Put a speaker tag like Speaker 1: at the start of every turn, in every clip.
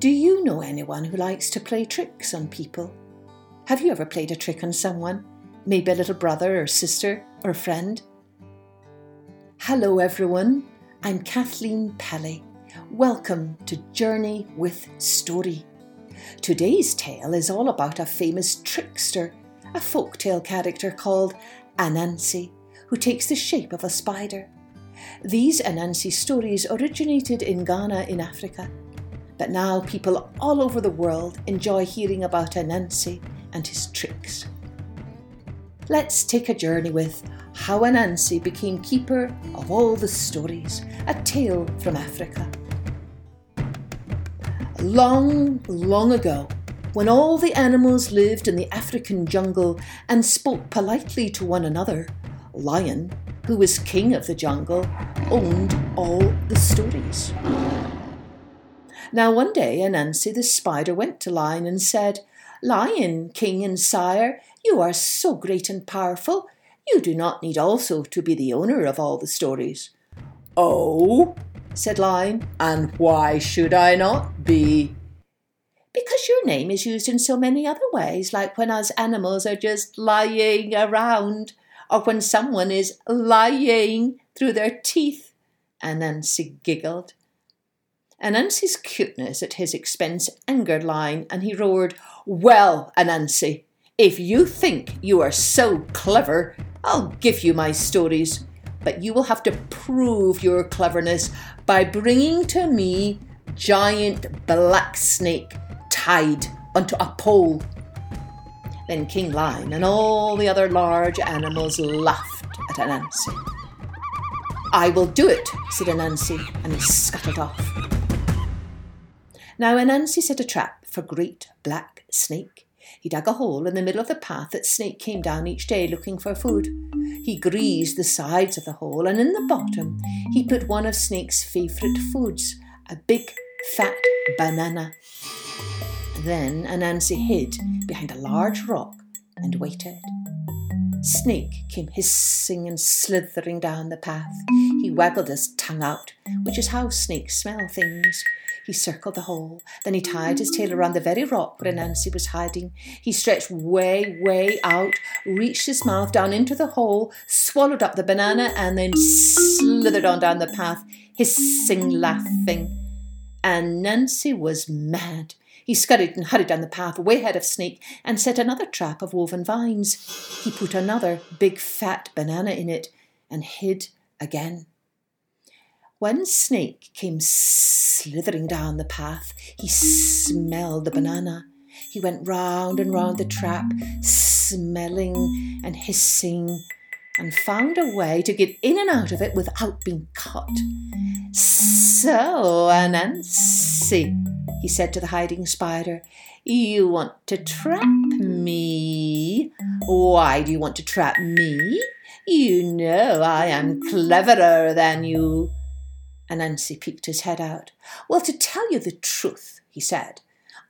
Speaker 1: Do you know anyone who likes to play tricks on people? Have you ever played a trick on someone? Maybe a little brother or sister or a friend? Hello, everyone. I'm Kathleen Pelly. Welcome to Journey with Story. Today's tale is all about a famous trickster, a folktale character called Anansi, who takes the shape of a spider. These Anansi stories originated in Ghana in Africa, but now people all over the world enjoy hearing about Anansi and his tricks. Let's take a journey with how Anansi became keeper of all the stories, a tale from Africa. Long, long ago, when all the animals lived in the African jungle and spoke politely to one another, Lion, who was king of the jungle, owned all the stories. Now, one day, Anansi the spider went to Lion and said, Lion, king and sire, you are so great and powerful, you do not need also to be the owner of all the stories.
Speaker 2: Oh, said Lion, and why should I not be?
Speaker 1: Because your name is used in so many other ways, like when us animals are just lying around, or when someone is lying through their teeth. Anansi giggled. Anansi's cuteness at his expense angered Lion, and he roared, Well, Anansi, if you think you are so clever, I'll give you my stories. But you will have to prove your cleverness by bringing to me giant black snake tied onto a pole. Then King Lion and all the other large animals laughed at Anansi. I will do it, said Anansi, and he scuttled off. Now Anansi set a trap for Great Black Snake. He dug a hole in the middle of the path that Snake came down each day looking for food. He greased the sides of the hole, and in the bottom he put one of Snake's favourite foods, a big fat banana. Then Anansi hid behind a large rock and waited. Snake came hissing and slithering down the path. He waggled his tongue out, which is how snakes smell things. He circled the hole. Then he tied his tail around the very rock where Anansi was hiding. He stretched way, way out, reached his mouth down into the hole, swallowed up the banana, and then slithered on down the path, hissing, laughing. Anansi was mad. He scurried and hurried down the path, way ahead of Snake, and set another trap of woven vines. He put another big fat banana in it and hid again. When Snake came slithering down the path, he smelled the banana. He went round and round the trap, smelling and hissing, and found a way to get in and out of it without being caught. So, Anansi, he said to the hiding spider, you want to trap me? Why do you want to trap me? You know I am cleverer than you. Anansi peeked his head out. Well, to tell you the truth, he said,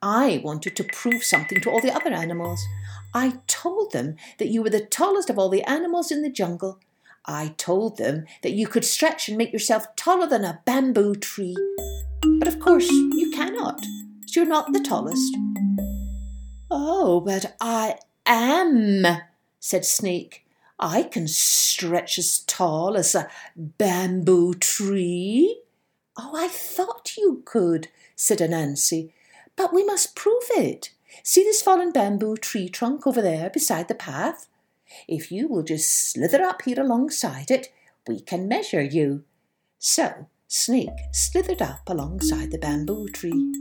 Speaker 1: I wanted to prove something to all the other animals. I told them that you were the tallest of all the animals in the jungle. I told them that you could stretch and make yourself taller than a bamboo tree. But of course, you cannot. So you're not the tallest. Oh, but I am, said Snake. I can stretch as tall as a bamboo tree. Oh, I thought you could, said Anansi. But we must prove it. See this fallen bamboo tree trunk over there beside the path? If you will just slither up here alongside it, we can measure you. So Snake slithered up alongside the bamboo tree.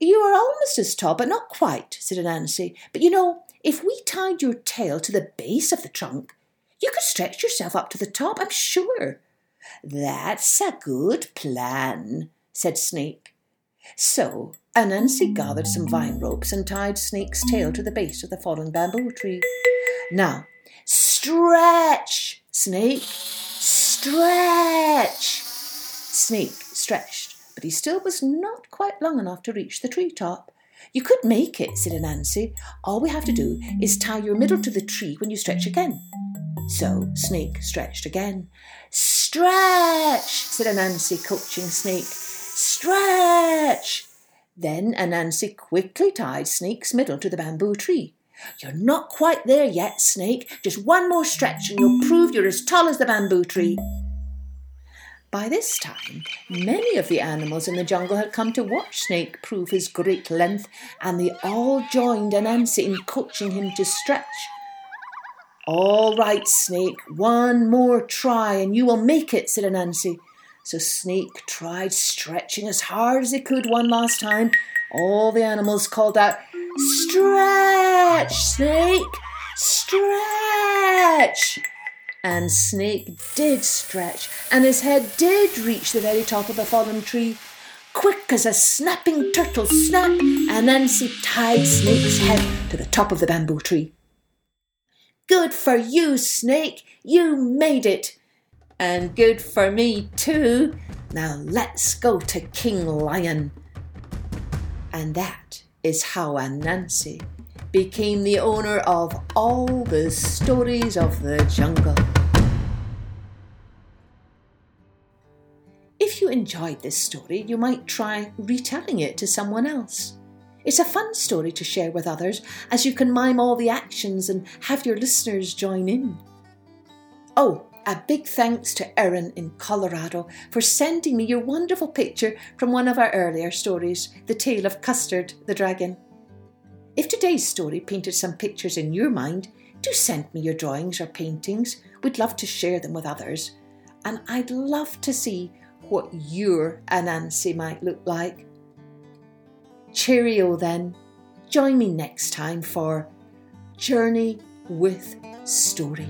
Speaker 1: You are almost as tall, but not quite, said Anansi. But you know, if we tied your tail to the base of the trunk, you could stretch yourself up to the top, I'm sure. That's a good plan, said Snake. So uh, Anansi gathered some vine ropes and tied Snake's tail to the base of the fallen bamboo tree. Now, stretch, Snake, stretch. Snake stretched, but he still was not quite long enough to reach the tree top. You could make it, said Anansi. All we have to do is tie your middle to the tree when you stretch again. So Snake stretched again. Stretch, said Anansi, coaching Snake. Stretch. Then Anansi quickly tied Snake's middle to the bamboo tree. You're not quite there yet, Snake. Just one more stretch and you'll prove you're as tall as the bamboo tree. By this time, many of the animals in the jungle had come to watch Snake prove his great length, and they all joined Anansi in coaching him to stretch. All right, Snake, one more try and you will make it, said Anansi. So Snake tried stretching as hard as he could one last time. All the animals called out, Stretch, Snake! Stretch! And Snake did stretch, and his head did reach the very top of the fallen tree. Quick as a snapping turtle snap, And Anansi tied Snake's head to the top of the bamboo tree. Good for you, Snake! You made it! And good for me, too! Now let's go to King Lion. And that is how Anansi became the owner of all the stories of the jungle. If you enjoyed this story, you might try retelling it to someone else. It's a fun story to share with others as you can mime all the actions and have your listeners join in. Oh, a big thanks to Erin in Colorado for sending me your wonderful picture from one of our earlier stories, The Tale of Custard the Dragon. If today's story painted some pictures in your mind, do send me your drawings or paintings. We'd love to share them with others. And I'd love to see what your Anansi might look like. Cheerio then. Join me next time for Journey with Story.